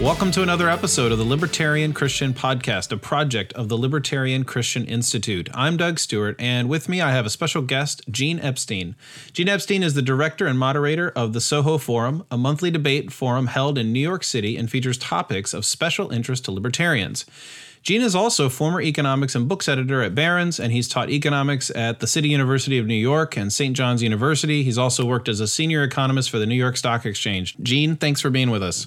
Welcome to another episode of the Libertarian Christian Podcast, a project of the Libertarian Christian Institute. I'm Doug Stewart, and with me I have a special guest, Gene Epstein. Gene Epstein is the director and moderator of the Soho Forum, a monthly debate forum held in New York City and features topics of special interest to libertarians. Gene is also former economics and books editor at Barron's, and he's taught economics at the City University of New York and St. John's University. He's also worked as a senior economist for the New York Stock Exchange. Gene, thanks for being with us.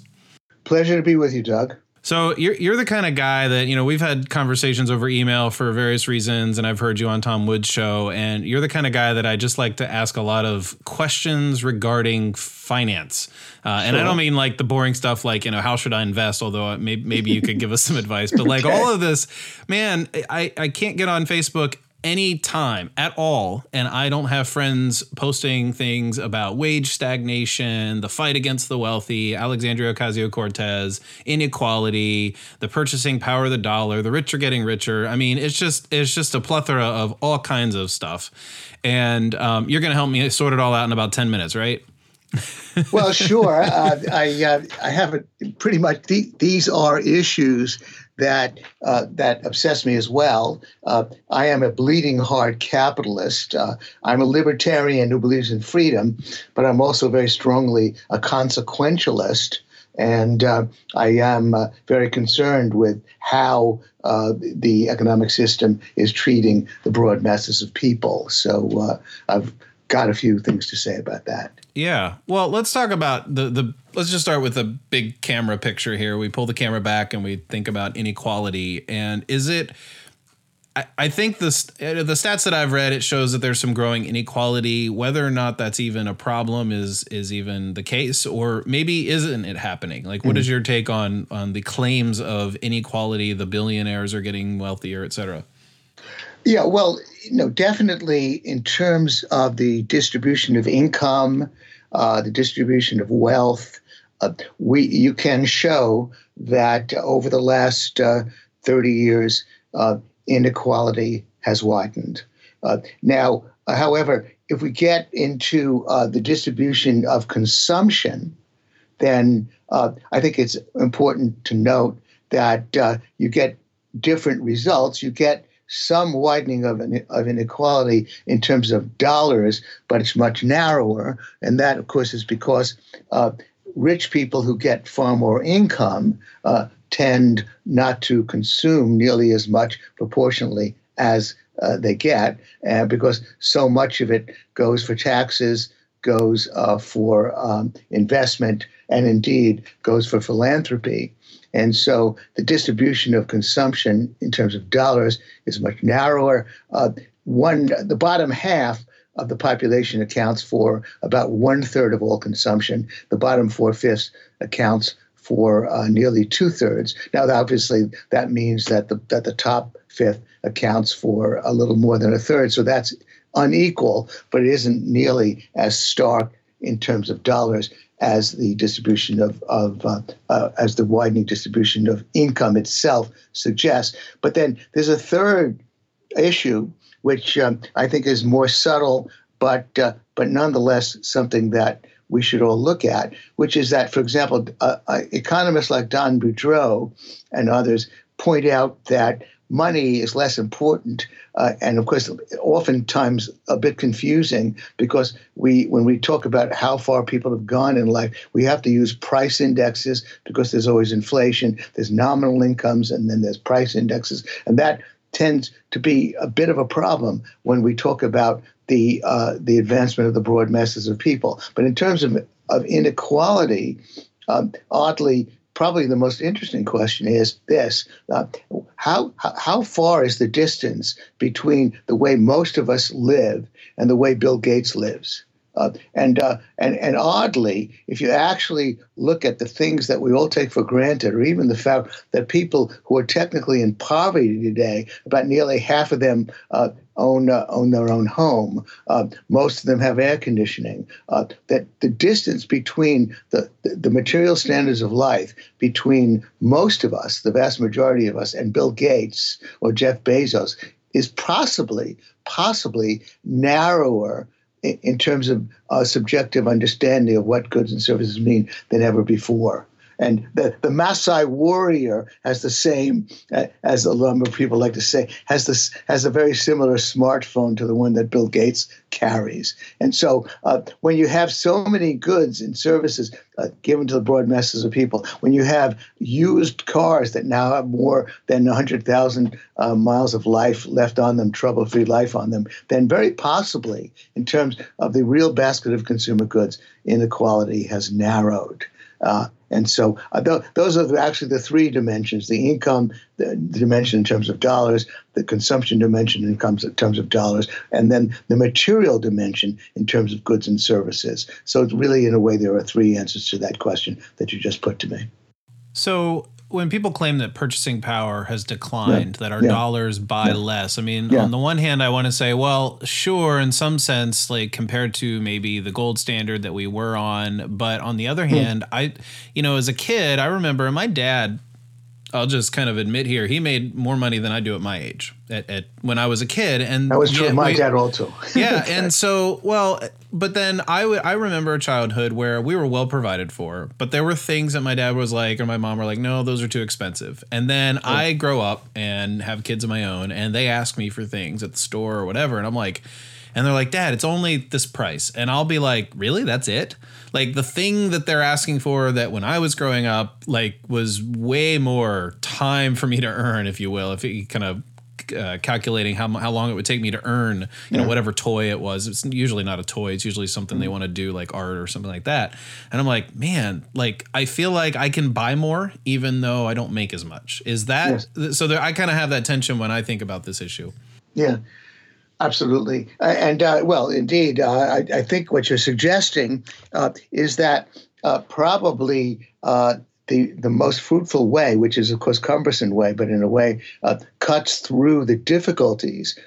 Pleasure to be with you, Doug. So you're you're the kind of guy that you know we've had conversations over email for various reasons, and I've heard you on Tom Woods' show, and you're the kind of guy that I just like to ask a lot of questions regarding finance, uh, sure. and I don't mean like the boring stuff like you know how should I invest, although maybe maybe you could give us some advice, but like okay. all of this, man, I I can't get on Facebook any time at all and i don't have friends posting things about wage stagnation the fight against the wealthy alexandria ocasio-cortez inequality the purchasing power of the dollar the rich are getting richer. I mean it's just it's just a plethora of all kinds of stuff. And um, you're going to help me sort it all out in about 10 minutes right? Well, sure. Uh, I uh, I have a, pretty much the, these are issues that uh, that obsess me as well. Uh, I am a bleeding heart capitalist. Uh, I'm a libertarian who believes in freedom, but I'm also very strongly a consequentialist. And uh, I am uh, very concerned with how uh, the economic system is treating the broad masses of people. So I've got a few things to say about that. Yeah. Well, let's talk about the the let's just start with the big camera picture here. We pull the camera back and we think about inequality and is it I, I think the the stats that I've read it shows that there's some growing inequality. Whether or not that's even a problem is is even the case, or maybe isn't it happening? Like, what mm. is your take on on the claims of inequality? The billionaires are getting wealthier, et cetera. Yeah, well, you know, definitely in terms of the distribution of income, uh, the distribution of wealth, uh, we you can show that over the last uh, 30 years, uh, inequality has widened. Uh, now, however, if we get into uh, the distribution of consumption, then I think it's important to note that you get different results. You get some widening of, of inequality in terms of dollars, but it's much narrower. And that, of course, is because uh, rich people who get far more income uh, tend not to consume nearly as much proportionally as uh, they get, and because so much of it goes for taxes, goes uh, for um, investment, and indeed goes for philanthropy. And so the distribution of consumption in terms of dollars is much narrower. Uh, one, the bottom half of the population accounts for about one third of all consumption. The bottom four fifths accounts for uh, nearly two thirds. Now, obviously, that means that the that the top fifth accounts for a little more than a third. So that's unequal, but it isn't nearly as stark in terms of dollars as the distribution of, of uh, uh, as the widening distribution of income itself suggests. But then there's a third issue, which um, I think is more subtle, but uh, but nonetheless something that we should all look at, which is that, for example, uh, uh, economists like Don Boudreaux and others point out that money is less important, uh, and of course, oftentimes a bit confusing because we, when we talk about how far people have gone in life, we have to use price indexes because there's always inflation. There's nominal incomes, and then there's price indexes, and that tends to be a bit of a problem when we talk about the uh, the advancement of the broad masses of people. But in terms of of inequality, um, oddly, probably the most interesting question is this uh, how, how far is the distance between the way most of us live and the way Bill Gates lives? Uh, and, uh, and, and oddly, if you actually look at the things that we all take for granted, or even the fact that people who are technically in poverty today, about nearly half of them uh, own uh, own their own home. Uh, most of them have air conditioning. Uh, that the distance between the, the, the material standards of life between most of us, the vast majority of us, and Bill Gates or Jeff Bezos is possibly possibly narrower in, in terms of uh, subjective understanding of what goods and services mean than ever before. And the, the Maasai warrior has the same, uh, as a number of people like to say, has this has a very similar smartphone to the one that Bill Gates carries. And so uh, when you have so many goods and services uh, given to the broad masses of people, when you have used cars that now have more than 100,000 uh, miles of life left on them, trouble free life on them, then very possibly, in terms of the real basket of consumer goods, inequality has narrowed. And so uh, th- those are actually the three dimensions the income the, dimension in terms of dollars, the consumption dimension in terms, in terms of dollars, and then the material dimension in terms of goods and services. So it's really, in a way, there are three answers to that question that you just put to me. So when people claim that purchasing power has declined, yeah. that our yeah. dollars buy yeah. less, I mean, on the one hand, I want to say, well, sure, in some sense, like compared to maybe the gold standard that we were on. But on the other hmm. hand, I, you know, as a kid, I remember my dad I'll just kind of admit here, he made more money than I do at my age, at, at when I was a kid, and that was true. Yeah, my we, dad also. yeah, and so well, but then I would I remember a childhood where we were well provided for, but there were things that my dad was like, or my mom were like, no, those are too expensive. And then yeah. I grow up and have kids of my own, and they ask me for things at the store or whatever, and I'm like, and they're like, Dad, it's only this price, and I'll be like, really, that's it like the thing that they're asking for that when I was growing up, like was way more time for me to earn, if you will, if you kind of uh, calculating how how long it would take me to earn, you yeah. know, whatever toy it was. It's usually not a toy. It's usually something they mm-hmm. want to do, like art or something like that. And I'm like, man, like I feel like I can buy more even though I don't make as much. Is that yes. so? There, I kind of have that tension when I think about this issue. Yeah. Absolutely. And uh, well, indeed, uh, I, I, think what you're suggesting uh, is that uh, probably uh, the, the most fruitful way, which is, of course, cumbersome way, but in a way uh, cuts through the difficulties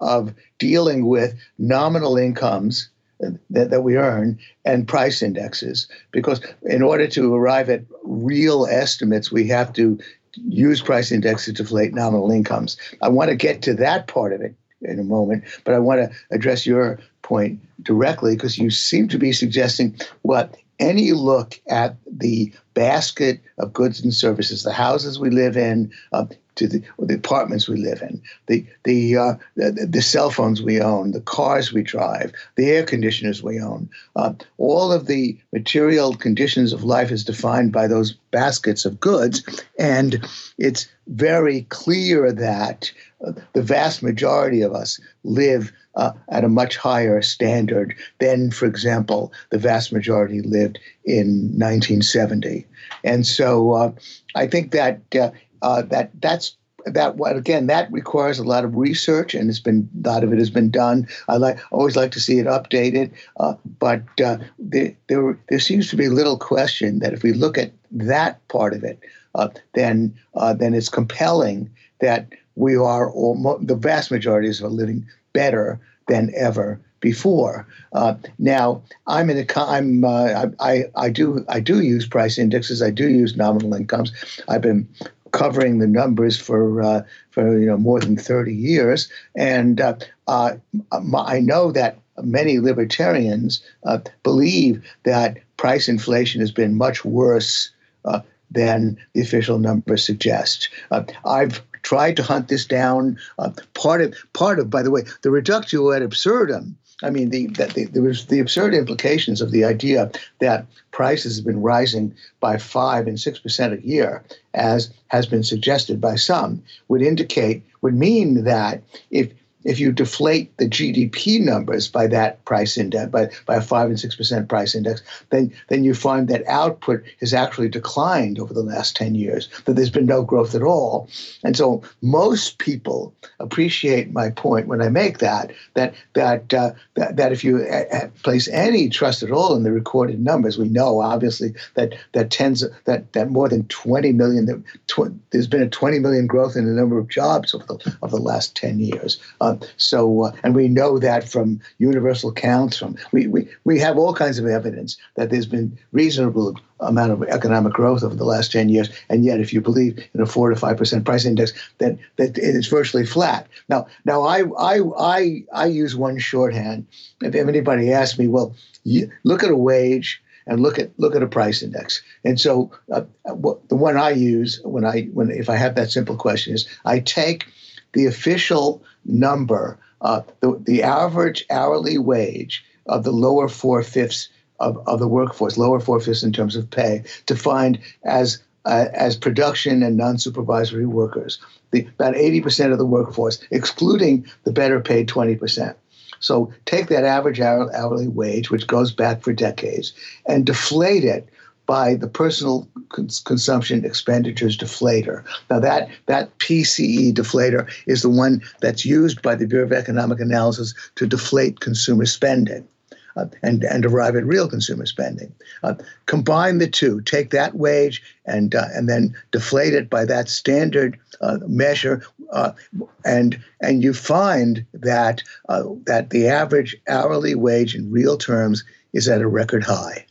of dealing with nominal incomes that, that we earn and price indexes. Because in order to arrive at real estimates, we have to use price indexes to deflate nominal incomes. I want to get to that part of it in a moment. But I want to address your point directly because you seem to be suggesting what any look at the basket of goods and services, the houses we live in, uh, to the, the, apartments we live in, the the, uh, the, the cell phones we own, the cars we drive, the air conditioners we own, uh, all of the material conditions of life is defined by those baskets of goods, and it's very clear that the vast majority of us live uh, at a much higher standard than, for example, the vast majority lived in 1970. And so uh, I think that uh, uh, that that's that what again that requires a lot of research and it's been a lot of it has been done i like always like to see it updated uh, but uh, there, there there seems to be little question that if we look at that part of it uh, then uh, then it's compelling that we are the vast majority are living better than ever before. Uh, now, I'm in a I'm uh, I, I do I do use price indexes. I do use nominal incomes. I've been covering the numbers for uh, for you know more than 30 years, and uh, uh, I know that many libertarians uh, believe that price inflation has been much worse uh, than the official numbers suggest. Uh, I've tried to hunt this down. Uh, part of part of, by the way, the reductio ad absurdum I mean, the, the, was the absurd implications of the idea that prices have been rising by five and six percent a year, as has been suggested by some, would indicate would mean that if if you deflate the GDP numbers by that price index, by, by a five and six percent price index, then then you find that output has actually declined over the last ten years. That there's been no growth at all, and so most people appreciate my point when I make that that that uh, that, that if you uh, uh, place any trust at all in the recorded numbers, we know obviously that that tens that that more than 20 million that tw- there's been a 20 million growth in the number of jobs over the of the last 10 years. Uh, so, uh, and we know that from universal counts. From we, we we have all kinds of evidence that there's been reasonable amount of economic growth over the last 10 years. And yet, if you believe in a four to five percent price index, then that it's virtually flat. Now, now I I I I use one shorthand. If anybody asks me, well, you look at a wage and look at look at a price index. And so, uh, what, the one I use when I when if I have that simple question is I take the official number, uh, the, the average hourly wage of the lower four fifths of, of the workforce, lower four fifths in terms of pay, defined as uh, as production and non-supervisory workers. The, about 80% of the workforce, excluding the better paid 20%. So take that average hourly wage, which goes back for decades, and deflate it by the personal cons- consumption expenditures deflator. Now that that PCE deflator is the one that's used by the Bureau of Economic Analysis to deflate consumer spending. Uh, and, and arrive at real consumer spending. Uh, combine the two, take that wage and uh, and then deflate it by that standard uh, measure, uh, and and you find that uh, that the average hourly wage in real terms is at a record high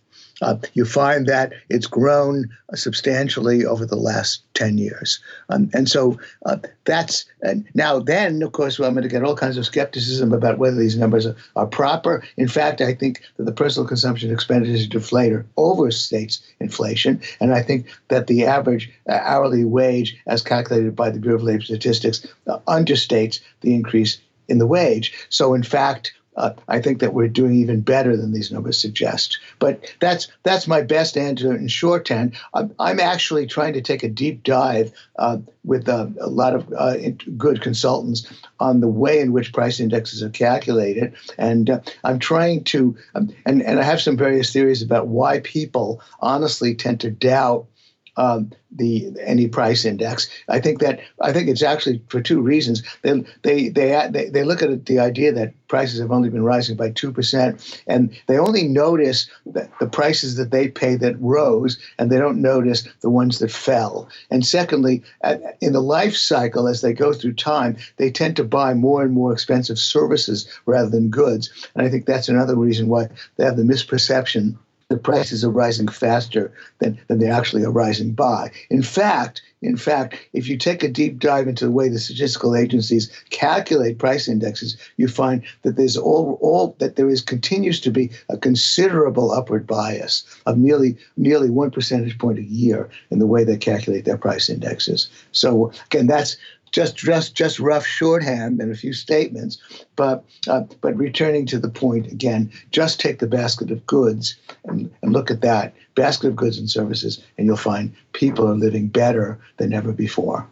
uh, you find that it's grown substantially over the last 10 years. Um, and so uh, that's now, then, of course, well, I'm going to get all kinds of skepticism about whether these numbers are, are, proper. In fact, I think that the personal consumption expenditure deflator overstates inflation. And I think that the average uh, hourly wage, as calculated by the Bureau of Labor Statistics, uh, understates the increase in the wage. So, in fact, uh, I think that we're doing even better than these numbers suggest. But that's that's my best answer in shorthand. I'm, I'm actually trying to take a deep dive uh, with a lot of uh, good consultants on the way in which price indexes are calculated, and uh, I'm trying to um, and and I have some various theories about why people honestly tend to doubt um, the any price index. I think that I think it's actually for two reasons. They they they they, they look at the idea that prices have only been rising by two percent, and they only notice that the prices that they pay that rose, and they don't notice the ones that fell. And secondly, at, in the life cycle as they go through time, they tend to buy more and more expensive services rather than goods. And I think that's another reason why they have the misperception the prices are rising faster than, than they actually are rising by. In fact, in fact, if you take a deep dive into the way the statistical agencies calculate price indexes, you find that there's all, all that there is continues to be a considerable upward bias of nearly nearly one percentage point a year in the way they calculate their price indexes. So again, that's just just just rough shorthand and a few statements. But uh, but returning to the point again, just take the basket of goods and, and look at that basket of goods and services, and you'll find people are living better than ever before.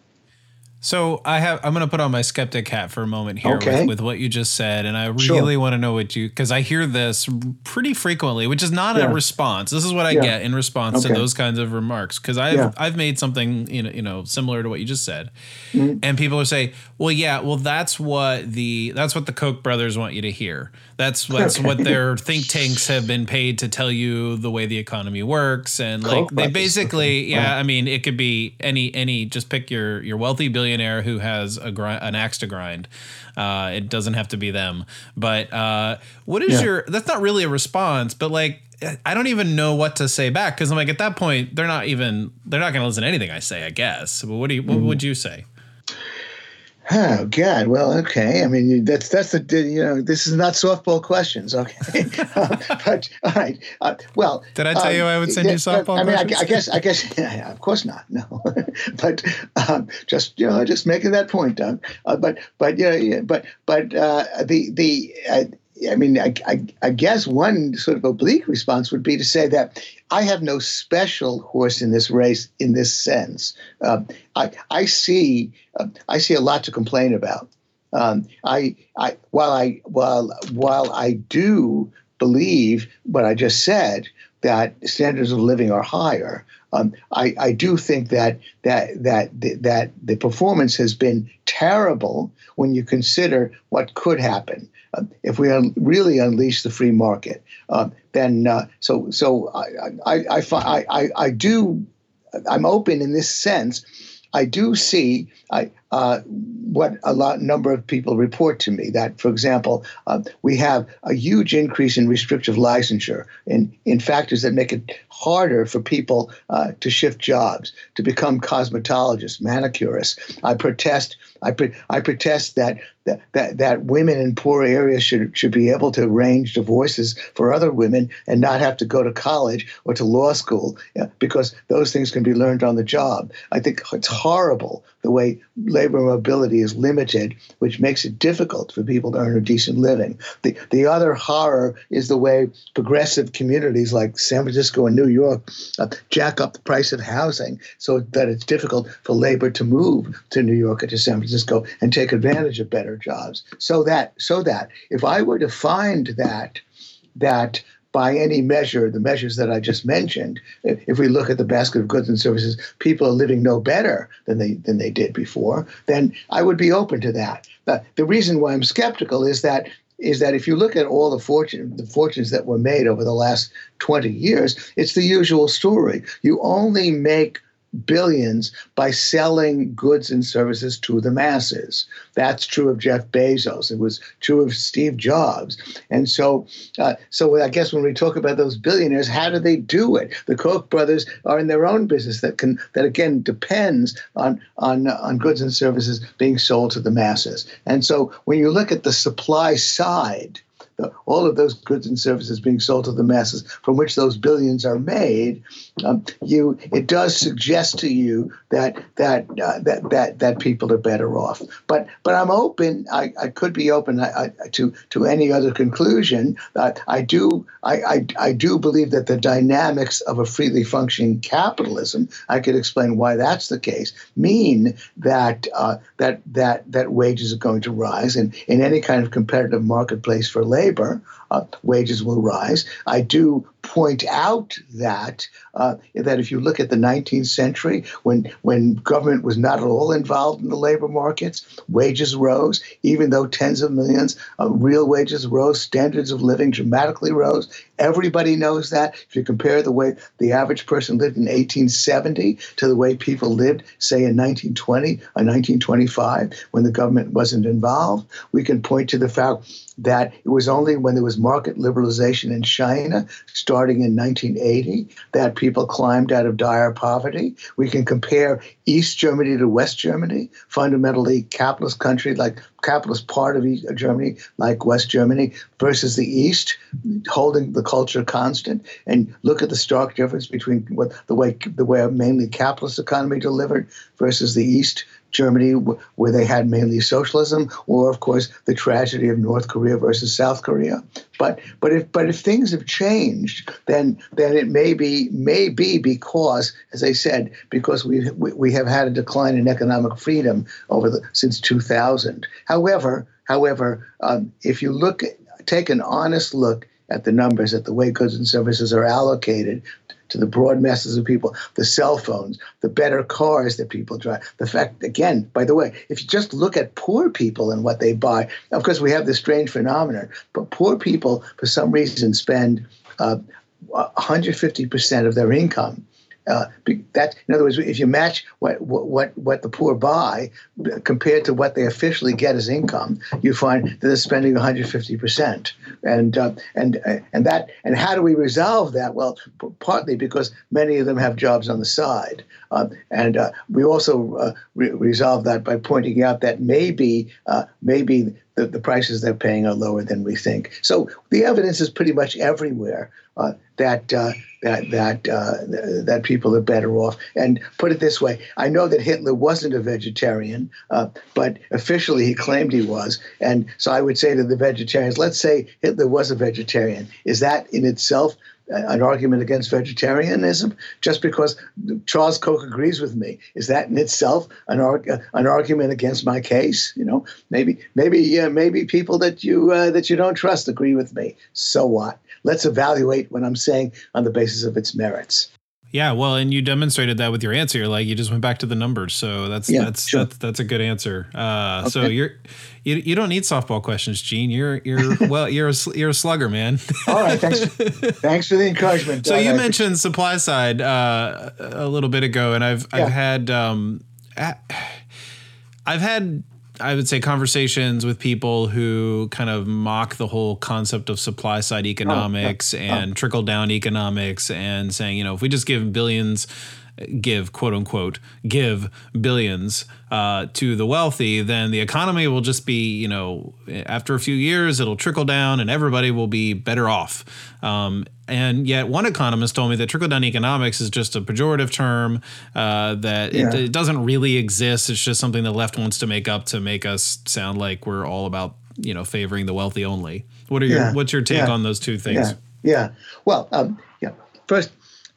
So I have I'm going to put on my skeptic hat for a moment here okay. with, with, what you just said, and I really sure. want to know what you because I hear this pretty frequently, which is not yeah. a response. This is what I yeah. get in response okay. to those kinds of remarks because I've yeah. I've made something you know you know similar to what you just said, mm-hmm. and people will say, well, yeah, well that's what the that's what the Koch brothers want you to hear. That's that's okay. what their think tanks have been paid to tell you the way the economy works, and like they basically, yeah, I mean, it could be any any just pick your your wealthy billionaire billionaire who has a grind, an axe to grind. Uh, it doesn't have to be them. But uh, what is yeah. your? That's not really a response, but like I don't even know what to say back because I'm like at that point they're not even they're not going to listen to anything I say. I guess. But what do you? What mm-hmm. would you say? Oh God! Well, okay. I mean, that's that's the you know this is not softball questions, okay? but all right. Uh, well, did I tell um, you I would send you softball? I mean, I, I, guess I guess yeah, of course not. No, but um, just you know, just making that point, Doug. Uh, but but yeah, yeah but but uh, the the uh, I mean, I, I, I, guess one sort of oblique response would be to say that I have no special horse in this race in this sense. Uh, I, I see uh, I see a lot to complain about Um, I, I, while I, while, while I do believe what I just said that standards of living are higher, um, I, I do think that that that that the performance has been terrible when you consider what could happen if we un- really unleash the free market. Uh, then uh, so so I I, I I I do I'm open in this sense. I do see I, uh, what a lot number of people report to me that, for example, uh, we have a huge increase in restrictive licensure in, in factors that make it harder for people uh, to shift jobs, to become cosmetologists, manicurists. I protest. I, I protest that, that that that women in poor areas should should be able to arrange divorces for other women and not have to go to college or to law school because those things can be learned on the job. I think it's horrible the way labor mobility is limited, which makes it difficult for people to earn a decent living. The, the other horror is the way progressive communities like San Francisco and New York uh, jack up the price of housing so that it's difficult for labor to move to New York or to San Francisco and take advantage of better jobs. So that so that if I were to find that that by any measure, the measures that I just mentioned, if we look at the basket of goods and services, people are living no better than they than they did before, then I would be open to that. But the reason why I'm skeptical is that is that if you look at all the fortune the fortunes that were made over the last 20 years, it's the usual story. You only make billions by selling goods and services to the masses. That's true of Jeff Bezos. It was true of Steve Jobs. And so, uh, so I guess when we talk about those billionaires, how do they do it? The Koch brothers are in their own business that can that again depends on on on goods and services being sold to the masses. And so, when you look at the supply side all of those goods and services being sold to the masses from which those billions are made, um, you it does suggest to you that that uh, that that that people are better off. But but I'm open. I, I could be open I, I, to to any other conclusion. Uh, I do I, I do believe that the dynamics of a freely functioning capitalism, I could explain why that's the case, mean that uh, that that that wages are going to rise in in any kind of competitive marketplace for labor uh, wages will rise. I do point out that uh, that if you look at the 19th century, when when government was not at all involved in the labor markets, wages rose. Even though tens of millions of real wages rose, standards of living dramatically rose. Everybody knows that. If you compare the way the average person lived in 1870 to the way people lived, say in 1920 or 1925, when the government wasn't involved, we can point to the fact that it was only when there was market liberalization in China, starting in 1980, that people climbed out of dire poverty. We can compare East Germany to West Germany, fundamentally capitalist country like capitalist part of East uh, Germany like West Germany versus the East, holding the culture constant, and look at the stark difference between what the way the way mainly capitalist economy delivered versus the East Germany, where they had mainly socialism, or of course the tragedy of North Korea versus South Korea. But but if but if things have changed, then then it may be may be because, as I said, because we we, have had a decline in economic freedom over the since 2000. However, however, um, if you look take an honest look at the numbers, at the way goods and services are allocated to the broad masses of people, the cell phones, the better cars that people drive. The fact, again, by the way, if you just look at poor people and what they buy, of course, we have this strange phenomenon, but poor people, for some reason, spend uh, 150% of their income uh, that, in other words, if you match what, what what the poor buy compared to what they officially get as income, you find that they're spending 150 percent, and uh, and uh, and that and how do we resolve that? Well, p- partly because many of them have jobs on the side, uh, and uh, we also uh, re- resolve that by pointing out that maybe maybe the, the prices they're paying are lower than we think. So the evidence is pretty much everywhere uh, that uh, that that uh, that people are better off. And put it this way: I know that Hitler wasn't a vegetarian, uh, but officially he claimed he was. And so I would say to the vegetarians, let's say Hitler was a vegetarian. Is that in itself an argument against vegetarianism just because Charles Koch agrees with me. Is that in itself an, arg- an argument against my case? You know, maybe maybe uh, maybe people that you uh, that you don't trust agree with me. So what? Let's evaluate what I'm saying on the basis of its merits. Yeah, well, and you demonstrated that with your answer. Like you just went back to the numbers, so that's yeah, that's, sure. that's that's a good answer. Uh, okay. So you're you, you don't need softball questions, Gene. You're you're well you're a, you're a slugger, man. All right, thanks thanks for the encouragement. So you mentioned supply side uh, a little bit ago, and I've yeah. I've had um, I've had I would say conversations with people who kind of mock the whole concept of supply side oh, economics oh, yeah. and oh. trickle down economics and saying, you know, if we just give billions give quote unquote give billions uh, to the wealthy, then the economy will just be you know after a few years it'll trickle down and everybody will be better off. Um, and yet, one economist told me that trickle down economics is just a pejorative term uh, that yeah. it, it doesn't really exist. It's just something the left wants to make up to make us sound like we're all about you know favoring the wealthy only. What are your yeah. what's your take yeah. on those two things? Yeah. Yeah. Well, um, yeah. First,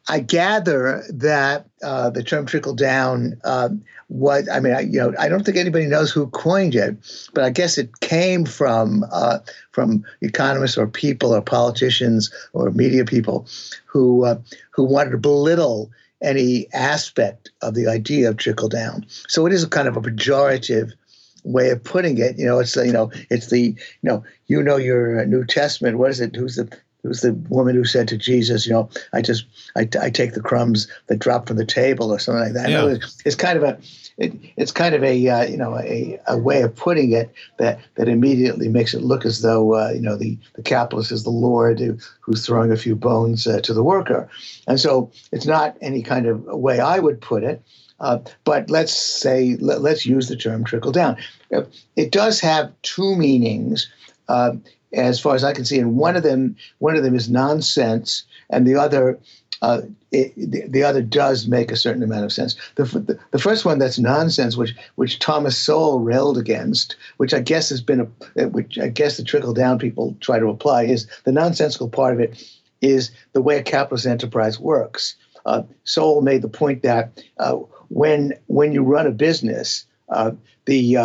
I gather that uh, the term trickle down um, was, I mean, I, you know, I don't think anybody knows who coined it, but I guess it came from uh, from economists or people or politicians or media people who uh, who wanted to belittle any aspect of the idea of trickle down. So it is a kind of a pejorative way of putting it. You know, it's you know, it's the you know, you know your New Testament. What is it? Who's the it was the woman who said to Jesus, you know, I just I, I take the crumbs that drop from the table or something like that. Yeah. It's kind of a it, it's kind of a uh, you know a, a way of putting it that that immediately makes it look as though uh, you know the the capitalist is the lord who, who's throwing a few bones uh, to the worker, and so it's not any kind of way I would put it. Uh, but let's say let, us use the term trickle down. It does have two meanings. Uh, as far as I can see. And one of them, one of them is nonsense, and the other, uh, it, the, the, other does make a certain amount of sense. The, the, the, first one that's nonsense, which which Thomas Sowell railed against, which I guess has been a, which I guess the trickle down people try to apply, is the nonsensical part of it is the way a capitalist enterprise works. Uh, Sowell made the point that uh, when when you run a business, uh, the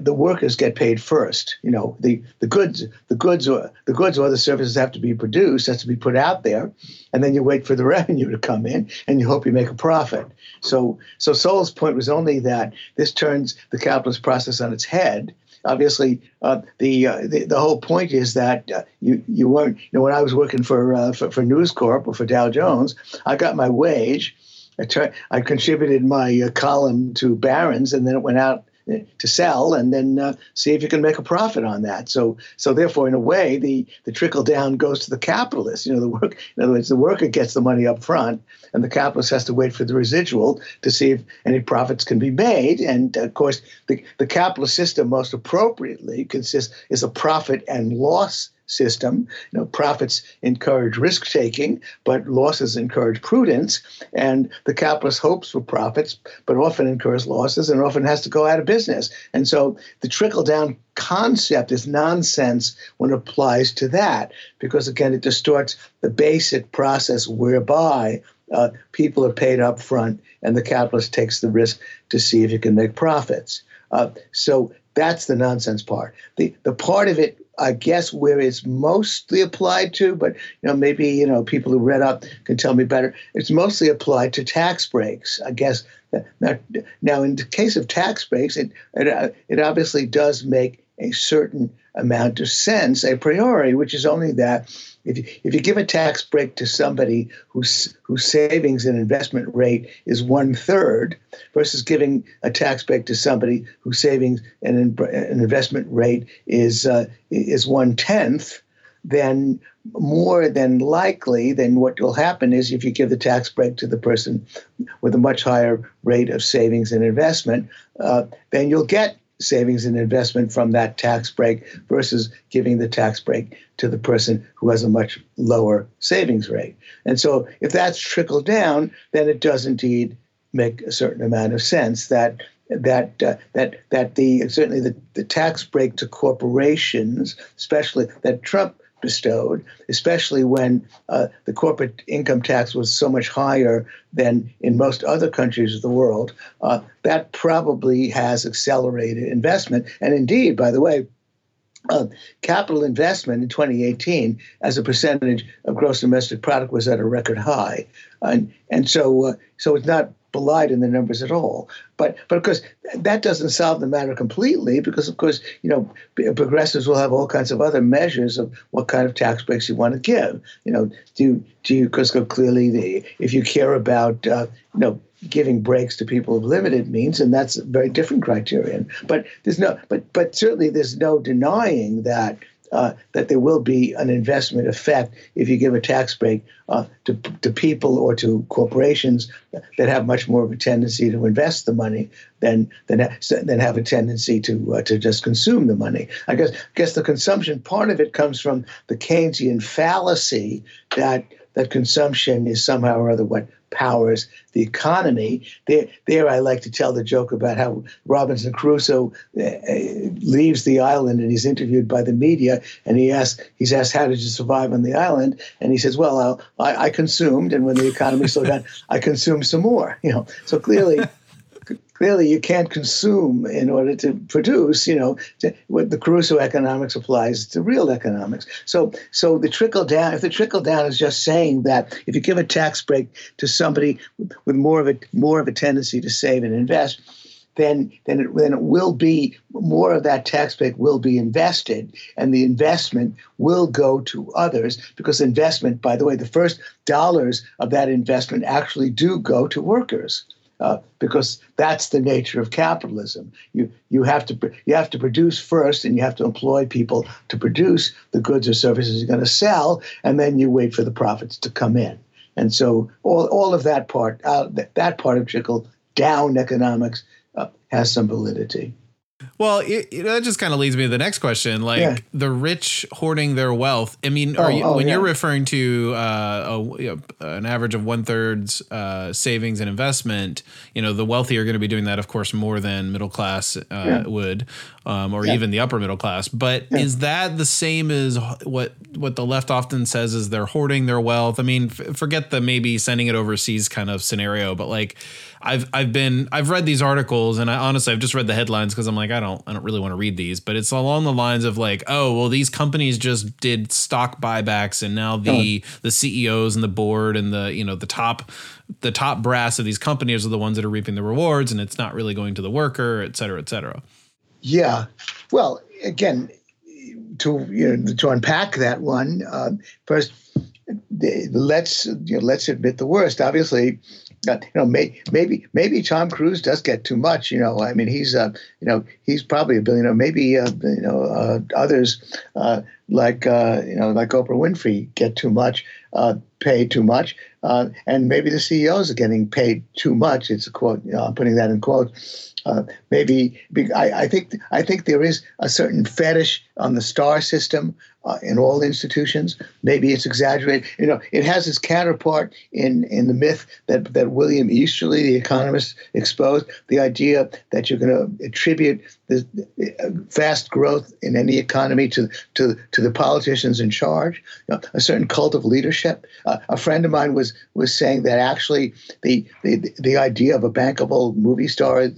the, workers get paid first. You know, the, the goods, the goods or the goods or the services have to be produced, has to be put out there, and then you wait for the revenue to come in, and you hope you make a profit. So, so Sowell's point was only that this turns the capitalist process on its head. Obviously, uh, the, uh, the, the whole point is that uh, you you weren't. You know, when I was working for, uh, for for News Corp or for Dow Jones, I got my wage. I, I contributed my uh, column to Barron's, and then it went out to sell and then uh, see if you can make a profit on that. So so therefore, in a way, the the trickle down goes to the capitalist. You know, the work. In other words, the worker gets the money up front, and the capitalist has to wait for the residual to see if any profits can be made. And of course, the the capitalist system most appropriately consists is a profit and loss system. You know, profits encourage risk taking, but losses encourage prudence. And the capitalist hopes for profits, but often incurs losses and often has to go out of business. And so the trickle down concept is nonsense when it applies to that, because again, it distorts the basic process whereby uh, people are paid up front and the capitalist takes the risk to see if he can make profits. Uh, so that's the nonsense part. The the part of it I guess where it's mostly applied to, but you know maybe you know people who read up can tell me better. It's mostly applied to tax breaks. I guess now, now in the case of tax breaks, it it, uh, it obviously does make a certain amount of sense a priori, which is only that if you, if you give a tax break to somebody whose whose savings and investment rate is one third versus giving a tax break to somebody whose savings and an investment rate is uh, is one tenth, then more than likely, then what will happen is if you give the tax break to the person with a much higher rate of savings and investment, uh, then you'll get savings and investment from that tax break versus giving the tax break to the person who has a much lower savings rate. And so if that's trickled down, then it does indeed make a certain amount of sense that that uh, that that the certainly the, the tax break to corporations, especially that Trump bestowed, especially when uh, the corporate income tax was so much higher than in most other countries of the world, uh, that probably has accelerated investment. And indeed, by the way, uh, capital investment in 2018 as a percentage of gross domestic product was at a record high, and and so uh, so it's not belied in the numbers at all. But but of course that doesn't solve the matter completely because of course you know progressives will have all kinds of other measures of what kind of tax breaks you want to give. You know, do do you because clearly the if you care about uh, you know giving breaks to people of limited means, and that's a very different criterion. But there's no but but certainly there's no denying that uh, that there will be an investment effect if you give a tax break uh, to, to people or to corporations that have much more of a tendency to invest the money than than, than have a tendency to uh, to just consume the money. I guess guess the consumption part of it comes from the Keynesian fallacy that that consumption is somehow or other what powers the economy. There, there, I like to tell the joke about how Robinson Crusoe uh, uh, leaves the island and he's interviewed by the media, and he asks, he's asked, "How did you survive on the island?" And he says, "Well, I, I consumed, and when the economy slowed down, I consumed some more." You know, so clearly. Clearly you can't consume in order to produce. You know, what the Crusoe economics applies to real economics. So, so the trickle down. If the trickle down is just saying that if you give a tax break to somebody with more of a more of a tendency to save and invest, then then it, then it will be more of that tax break will be invested, and the investment will go to others because investment, by the way, the first dollars of that investment actually do go to workers uh, because that's the nature of capitalism. You you have to you have to produce first, and you have to employ people to produce the goods or services you're going to sell, and then you wait for the profits to come in. And so all, all of that part uh, that, that part of trickle down economics uh, has some validity. Well, it, it, that just kind of leads me to the next question. Like yeah. the rich hoarding their wealth. I mean, oh, you, oh, when yeah. you're referring to uh, a, you know, an average of one thirds uh, savings and investment, you know, the wealthy are going to be doing that, of course, more than middle class uh, yeah. would, um, or even the upper middle class. But is that the same as what what the left often says is they're hoarding their wealth? I mean, f- forget the maybe sending it overseas kind of scenario, but like I've I've been I've read these articles and I honestly I've just read the headlines because I'm like I don't I don't really want to read these, but it's along the lines of like oh well these companies just did stock buybacks and now the oh. the CEOs and the board and the you know the top the top brass of these companies are the ones that are reaping the rewards and it's not really going to the worker, et cetera, et cetera. Yeah, well, again, to you know to unpack that one uh, first, let's you know, let's admit the worst. Obviously, you know, may, maybe maybe Tom Cruise does get too much. You know, I mean, he's uh, you know, he's probably a billionaire. Maybe uh, you know, uh, others uh, like uh, you know, like Oprah Winfrey get too much, uh, pay too much, uh, and maybe the CEOs are getting paid too much. It's a quote. You know, I'm putting that in quotes. Uh, maybe I, I, think I think there is a certain fetish on the star system uh, in all institutions. Maybe it's exaggerated. You know, it has its counterpart in in the myth that that William Easterly, the economist, exposed the idea that you're going to attribute the fast growth in any economy to to to the politicians in charge. You know, a certain cult of leadership. Uh, a friend of mine was was saying that actually the the the idea of a bankable movie star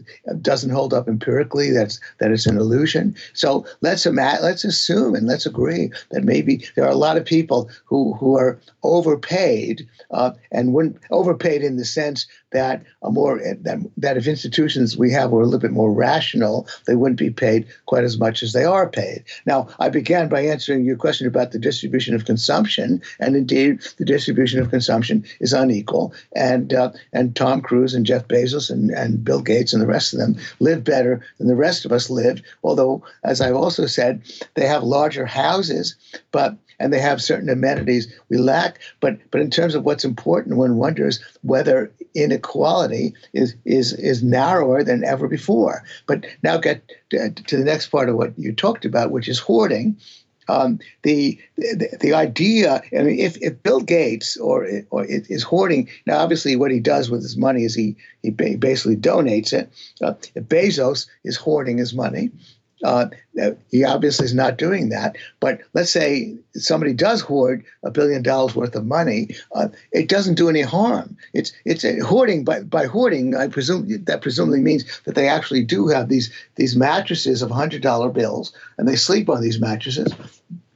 doesn't hold up empirically. That's that it's an illusion. So let's imagine, let's assume and let's agree that maybe there are a lot of people who who are overpaid uh, and when overpaid in the sense that a more that, that if institutions we have were a little bit more rational, they wouldn't be paid quite as much as they are paid. Now, I began by answering your question about the distribution of consumption, and indeed, the distribution of consumption is unequal. And uh, and Tom Cruise and Jeff Bezos and, and Bill Gates and the rest of them live better than the rest of us lived. Although, as I've also said, they have larger houses, but and they have certain amenities we lack. But but in terms of what's important, one wonders whether inequality is is is narrower than ever before. But now get to, to the next part of what you talked about, which is hoarding. Um, the, the, the idea. I mean, if, if Bill Gates or or is hoarding now, obviously what he does with his money is he he basically donates it. Uh, if Bezos is hoarding his money, Uh, he obviously is not doing that. But let's say somebody does hoard a billion dollars worth of money, uh, it doesn't do any harm. It's it's hoarding by by hoarding. I presume that presumably means that they actually do have these these mattresses of hundred dollar bills, and they sleep on these mattresses.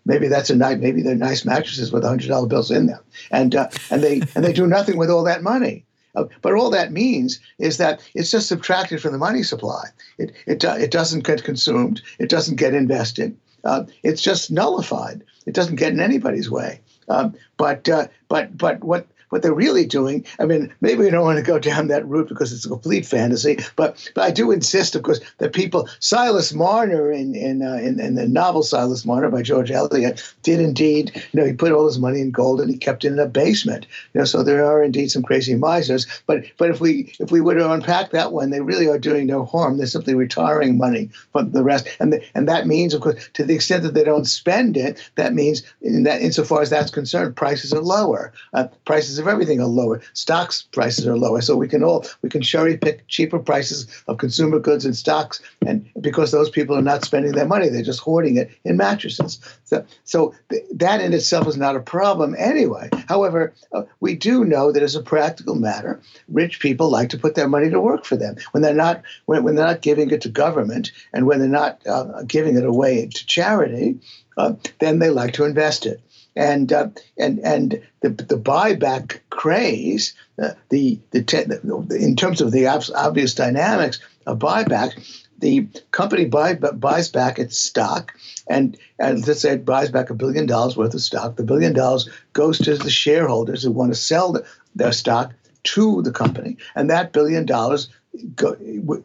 Maybe that's a night. Maybe they're nice mattresses with hundred dollar bills in them, and uh, and they and they do nothing with all that money. Uh, but all that means is that it's just subtracted from the money supply. It, it, it doesn't get consumed, it doesn't get invested. Uh, it's just nullified. It doesn't get in anybody's way. Um, but uh, but but what what they're really doing. I mean, maybe we don't want to go down that route because it's a complete fantasy, but but I do insist, of course, that people. Silas Marner in in uh, in, in, the novel Silas Marner by George Eliot did indeed. You know, he put all his money in gold and he kept it in a basement. You know, so there are indeed some crazy misers. But but if we if we were to unpack that one, they really are doing no harm. They're simply retiring money from the rest, and the, and that means, of course, to the extent that they don't spend it, that means in that insofar as that's concerned, prices are lower. Uh, prices of everything are lower. Stocks prices are lower, so we can all we can cherry pick cheaper prices of consumer goods and stocks, and because those people are not spending their money, they're just hoarding it in mattresses. So, so th- that in itself is not a problem anyway. However, uh, we do know that as a practical matter, rich people like to put their money to work for them when they're not when, when they're not giving it to government and when they're not uh, giving it away to charity. Uh, then they like to invest it and uh, and and the the buyback craze, uh, the the, te- in terms of the obvious dynamics of buyback, the company buy, buys back its stock, and, and let's say it buys back a billion dollars worth of stock. The billion dollars goes to the shareholders who want to sell the, their stock to the company, and that billion dollars go,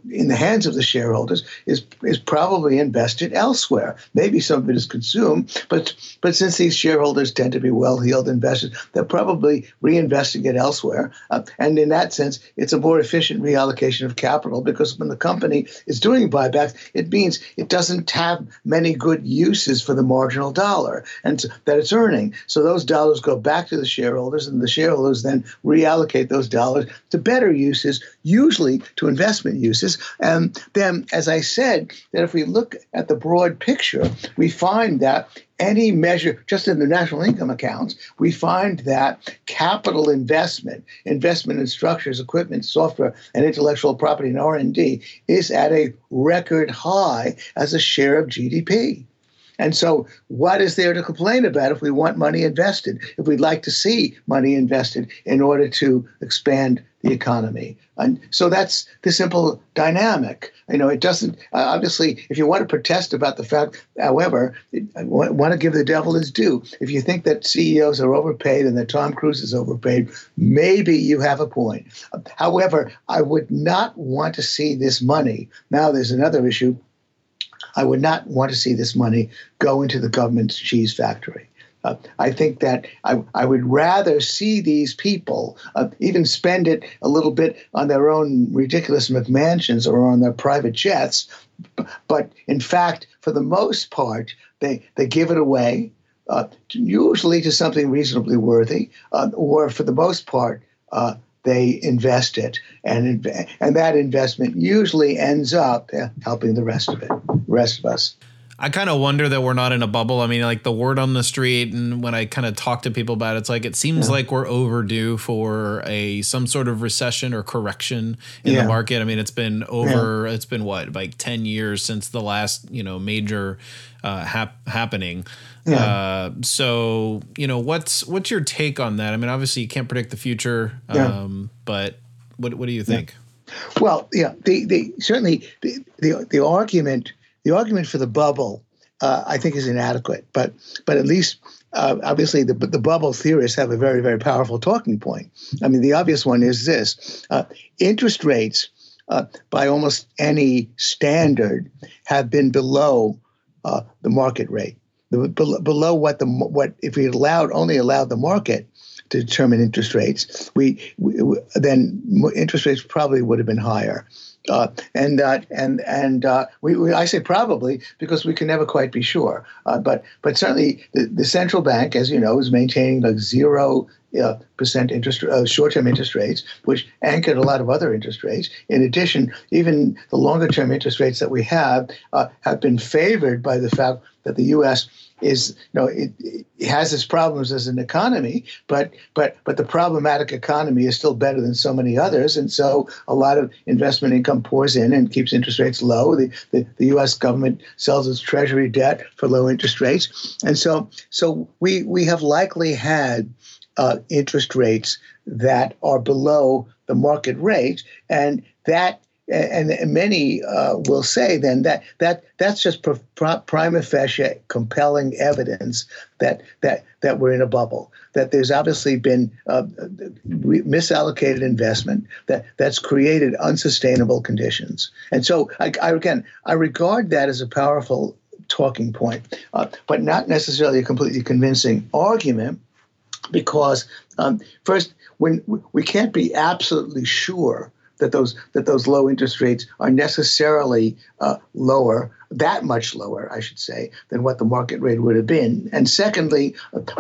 in the hands of the shareholders is is probably invested elsewhere. Maybe some of it is consumed, but but since these shareholders tend to be well-heeled investors, they're probably reinvesting it elsewhere. Uh, and in that sense, it's a more efficient reallocation of capital because when the company is doing buybacks, it means it doesn't have many good uses for the marginal dollar and that it's earning. So those dollars go back to the shareholders, and the shareholders then reallocate those dollars to better uses, usually to investment uses. And then, as I said, that if we look at the broad picture, we find that any measure, just in the national income accounts, we find that capital investment, investment in structures, equipment, software, and intellectual property and R&D is at a record high as a share of GDP. And so, what is there to complain about if we want money invested, if we'd like to see money invested in order to expand the economy? And so that's the simple dynamic. You know, it doesn't, uh, obviously, if you want to protest about the fact, however, I want to give the devil his due. If you think that CEOs are overpaid and that Tom Cruise is overpaid, maybe you have a point. However, I would not want to see this money. Now, there's another issue I would not want to see this money go into the government's cheese factory. Uh, I think that I, I would rather see these people uh, even spend it a little bit on their own ridiculous McMansions or on their private jets. But in fact, for the most part, they, they give it away, uh, usually to something reasonably worthy, uh, or for the most part, uh, they invest it, and and that investment usually ends up helping the rest of it, rest of us. I kind of wonder that we're not in a bubble. I mean, like the word on the street, and when I kind of talk to people about it, it's like it seems yeah. like we're overdue for a some sort of recession or correction in yeah. the market. I mean, it's been over. Yeah. It's been what like ten years since the last you know major uh, hap- happening. Yeah. Uh, so you know, what's what's your take on that? I mean, obviously you can't predict the future, um, but what what do you think? Well, yeah, the, the certainly the, the the argument the argument for the bubble, uh, I think, is inadequate. But but at least uh, obviously the the bubble theorists have a very very powerful talking point. I mean, the obvious one is this: uh, interest rates, uh, by almost any standard, have been below uh, the market rate, below what the what if we allowed only allowed the market to determine interest rates, we, we then interest rates probably would have been higher. Uh, and uh, and and uh, we, we, I say probably because we can never quite be sure. Uh, but but certainly the, the central bank, as you know, is maintaining like zero uh, percent interest, uh, short-term interest rates, which anchored a lot of other interest rates. In addition, even the longer-term interest rates that we have have been favored by the fact that the U.S. is, you know, it, it, has its problems as an economy, but but but the problematic economy is still better than so many others, and so a lot of investment income pours in and keeps interest rates low. The the, the U.S. government sells its treasury debt for low interest rates, and so so we we have likely had uh, interest rates that are below the market rate, and that and, and many uh, will say then that that that's just pr- pr- prima facie compelling evidence that that that we're in a bubble. That there's obviously been uh, re- misallocated investment that that's created unsustainable conditions. And so I, I again I regard that as a powerful talking point, uh, but not necessarily a completely convincing argument because um, first when we can't be absolutely sure that those that those low interest rates are necessarily uh, lower, that much lower, I should say, than what the market rate would have been. And secondly,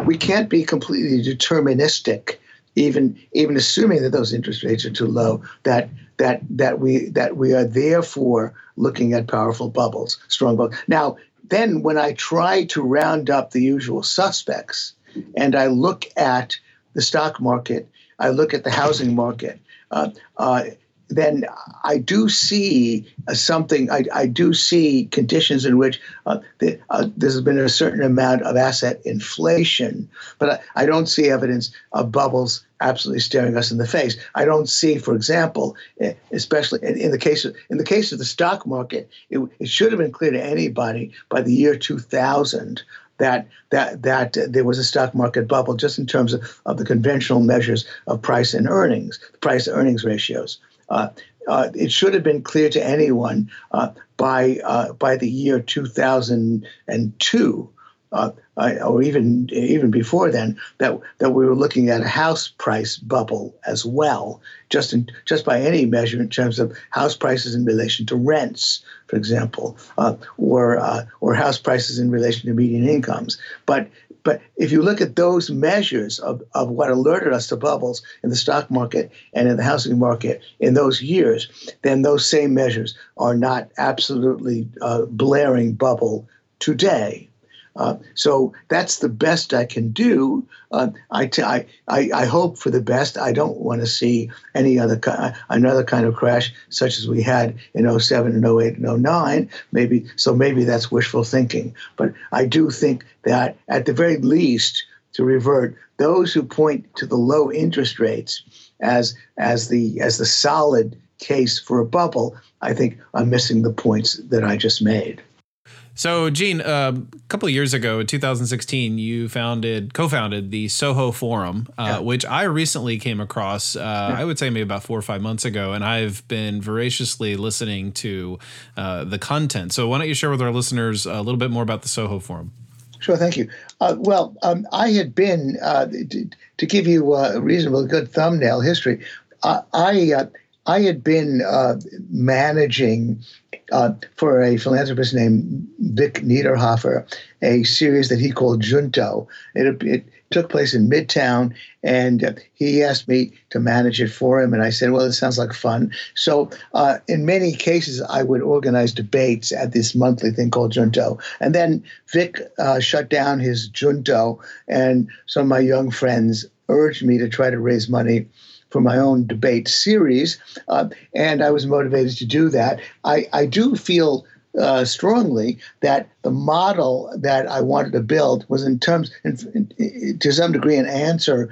we can't be completely deterministic, even even assuming that those interest rates are too low. That that that we that we are therefore looking at powerful bubbles, strong bubbles. Now, then, when I try to round up the usual suspects, and I look at the stock market, I look at the housing market. Uh, uh, then I do see uh, something. I, I, do see conditions in which uh, the, uh, there's been a certain amount of asset inflation, but I, I, don't see evidence of bubbles absolutely staring us in the face. I don't see, for example, especially in, in the case of in the case of the stock market, it, it should have been clear to anybody by the year 2000 that that that there was a stock market bubble just in terms of, of the conventional measures of price and earnings, price earnings ratios. Uh, uh, it should have been clear to anyone uh, by uh, by the year 2002, uh, or even even before then, that that we were looking at a house price bubble as well, just in just by any measure in terms of house prices in relation to rents, for example, uh, or or house prices in relation to median incomes. But but if you look at those measures of, of what alerted us to bubbles in the stock market and in the housing market in those years, then those same measures are not absolutely uh, blaring bubble today. Uh, so that's the best I can do. Uh, I, t- I, I, I hope for the best. I don't want to see any other another kind of crash such as we had in 07 and 08 and 09. Maybe so. Maybe that's wishful thinking. But I do think that at the very least, to revert, those who point to the low interest rates as as the as the solid case for a bubble, I think are missing the points that I just made. So, Gene, uh, a couple of years ago, in 2016, you founded, co-founded the Soho Forum, uh, yeah. which I recently came across. Uh, yeah. I would say maybe about four or five months ago, and I've been voraciously listening to uh, the content. So, why don't you share with our listeners a little bit more about the Soho Forum? Sure, thank you. Uh, well, um, I had been uh, to, to, give you a reasonable good thumbnail history. I I had been managing uh, for a philanthropist named Vic Niederhoffer, a series that he called Junto. It, it took place in Midtown, and uh, he asked me to manage it for him. And I said, Well, it sounds like fun. So, uh, in many cases, I would organize debates at this monthly thing called Junto. And then Vic uh, shut down his Junto, and some of my young friends urged me to try to raise money for my own debate series, uh, and I was motivated to do that. I, I do feel uh, strongly that the model that I wanted to build was, in terms, in, in, to some degree, an answer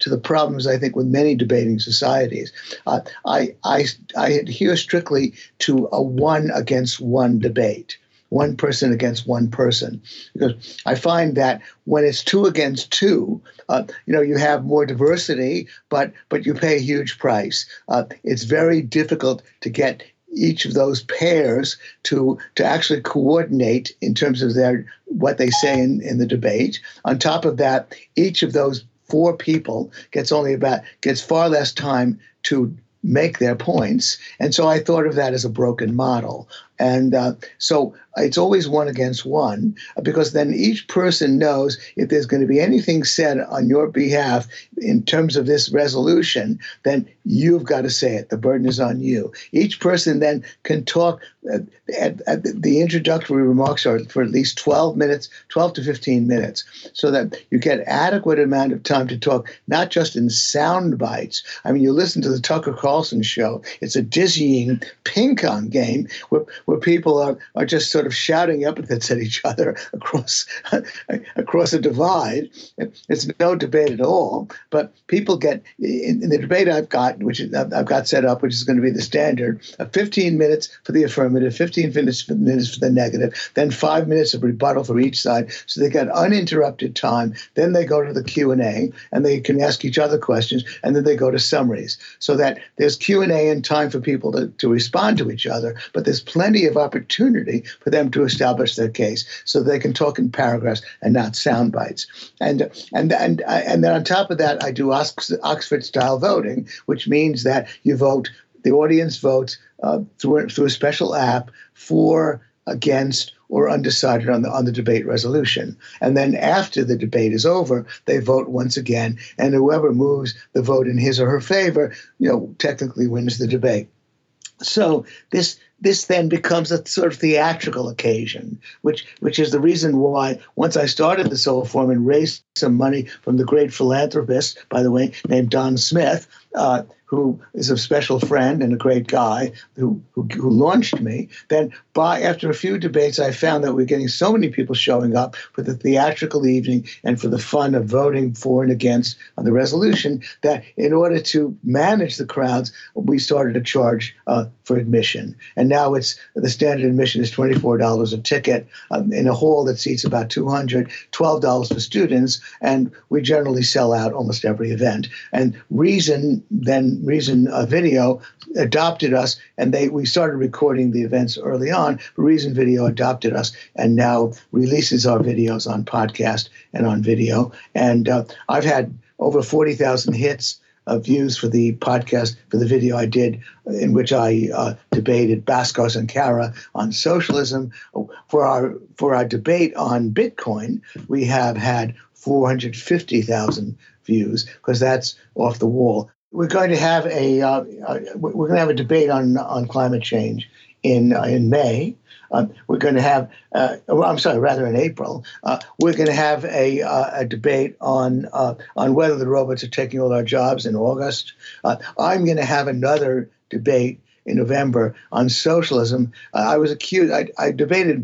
to the problems I think with many debating societies. Uh, I, I, I adhere strictly to a one against one debate one person against one person. Because I find that when it's two against two, uh, you know, you have more diversity, but but you pay a huge price. Uh, it's very difficult to get each of those pairs to to actually coordinate in terms of their what they say in, in the debate. On top of that, each of those four people gets only about gets far less time to make their points. And so I thought of that as a broken model. And uh, so it's always one against one because then each person knows if there's going to be anything said on your behalf in terms of this resolution, then you've got to say it. The burden is on you. Each person then can talk. Uh, at, at the introductory remarks are for at least 12 minutes, 12 to 15 minutes, so that you get adequate amount of time to talk, not just in sound bites. I mean, you listen to the Tucker Carlson show, it's a dizzying ping pong game where, where people are, are just sort of shouting epithets at each other across across a divide. It's no debate at all. But people get in, in the debate I've got, which I've got set up, which is going to be the standard, of 15 minutes for the affirmative, 15 minutes for, minutes for the negative, then five minutes of rebuttal for each side. So they get uninterrupted time. Then they go to the Q and A, and they can ask each other questions, and then they go to summaries, so that there's Q and A and time for people to, to respond to each other. But there's plenty of opportunity for them to establish their case, so they can talk in paragraphs and not sound bites. And and and and then on top of that, I do Oxford style voting, which means that you vote. The audience votes uh, through through a special app for, against, or undecided on the on the debate resolution. And then after the debate is over, they vote once again, and whoever moves the vote in his or her favor, you know, technically wins the debate. So this this then becomes a sort of theatrical occasion, which which is the reason why once I started the Soho Forum and raised some money from the great philanthropist, by the way, named Don Smith, uh, who is a special friend and a great guy who, who, who, launched me. Then, by after a few debates, I found that we're getting so many people showing up for the theatrical evening and for the fun of voting for and against on the resolution that in order to manage the crowds, we started to charge uh, for admission. And now it's the standard admission is $24 a ticket um, in a hall that seats about 200, $12 for students, and we generally sell out almost every event. And Reason then Reason uh, Video adopted us, and they we started recording the events early on. Reason Video adopted us, and now releases our videos on podcast and on video. And uh, I've had over forty thousand hits. Uh, views for the podcast for the video I did in which I uh, debated Bhaskar Sunkara on socialism. For our for our debate on Bitcoin, we have had 450,000 views because that's off the wall we're going to have a uh, uh we're going to have a debate on on climate change in uh, in May. Uh, we're going to have, uh, I'm sorry, rather in April. Uh, we're going to have a, a debate on on whether the robots are taking all our jobs in August. I'm going to have another debate in November on socialism. Uh, I was accused, I, I debated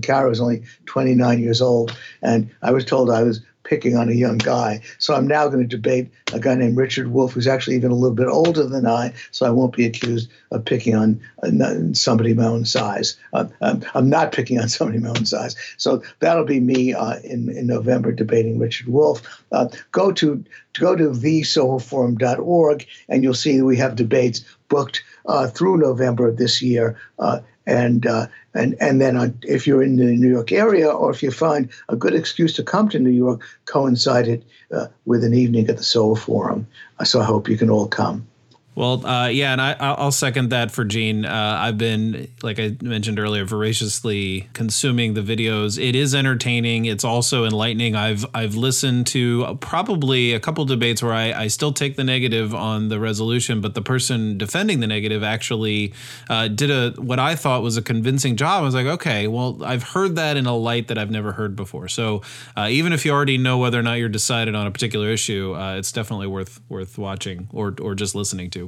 Kara, I was only 29 years old, and I was told I was picking on a young guy. So I'm now going to debate a guy named Richard Wolff, who's actually even a little bit older than I, so I won't be accused of picking on uh, somebody my own size. Uh, um, I'm not picking on somebody my own size. So that'll be me uh, in, in November debating Richard Wolff. Uh, go to go to thesohoforum.org and you'll see we have debates booked uh, through November of this year. Uh, and uh, and and then on, if you're in the New York area, or if you find a good excuse to come to New York, coincide it uh, with an evening at the Soho Forum. So I hope you can all come. Well, uh, yeah, and I, will second that for Gene. Uh, I've been, like I mentioned earlier, voraciously consuming the videos. It is entertaining. It's also enlightening. I've I've listened to probably a couple debates where I, I still take the negative on the resolution, but the person defending the negative actually uh, did a what I thought was a convincing job. I was like, okay, well, I've heard that in a light that I've never heard before. So uh, even if you already know whether or not you're decided on a particular issue, uh, it's definitely worth worth watching or or just listening to.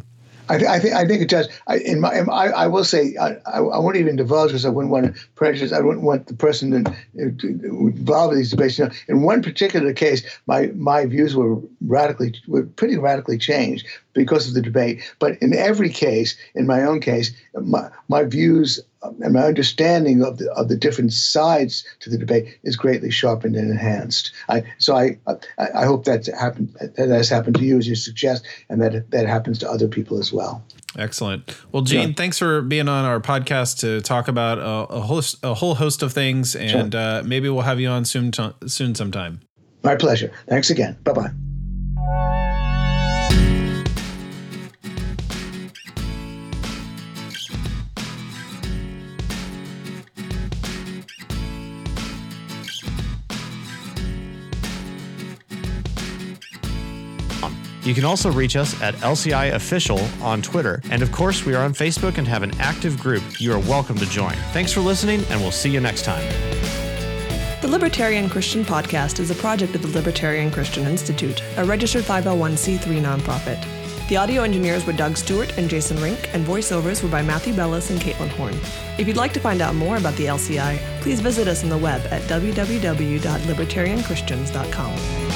I, th- I, think I think it does. I, in my, in, I, I will say I, I, I won't even divulge because I wouldn't want to prejudice. I wouldn't want the person to, to, involved in these debates. You know, in one particular case, my my views were radically were pretty radically changed because of the debate. But in every case, in my own case, my my views and my understanding of the of the different sides to the debate is greatly sharpened and enhanced. I, so I, I, I hope that's happened that has happened to you as you suggest, and that that happens to other people as well. Excellent. Well, Gene, yeah. thanks for being on our podcast to talk about a, a, host, a whole host of things, and sure. uh, maybe we'll have you on soon to, soon sometime. My pleasure. Thanks again. Bye bye. You can also reach us at LCI Official on Twitter. And of course, we are on Facebook and have an active group you are welcome to join. Thanks for listening, and we'll see you next time. The Libertarian Christian Podcast is a project of the Libertarian Christian Institute, a registered 501c3 nonprofit. The audio engineers were Doug Stewart and Jason Rink, and voiceovers were by Matthew Bellis and Caitlin Horn. If you'd like to find out more about the LCI, please visit us on the web at www.libertarianchristians.com.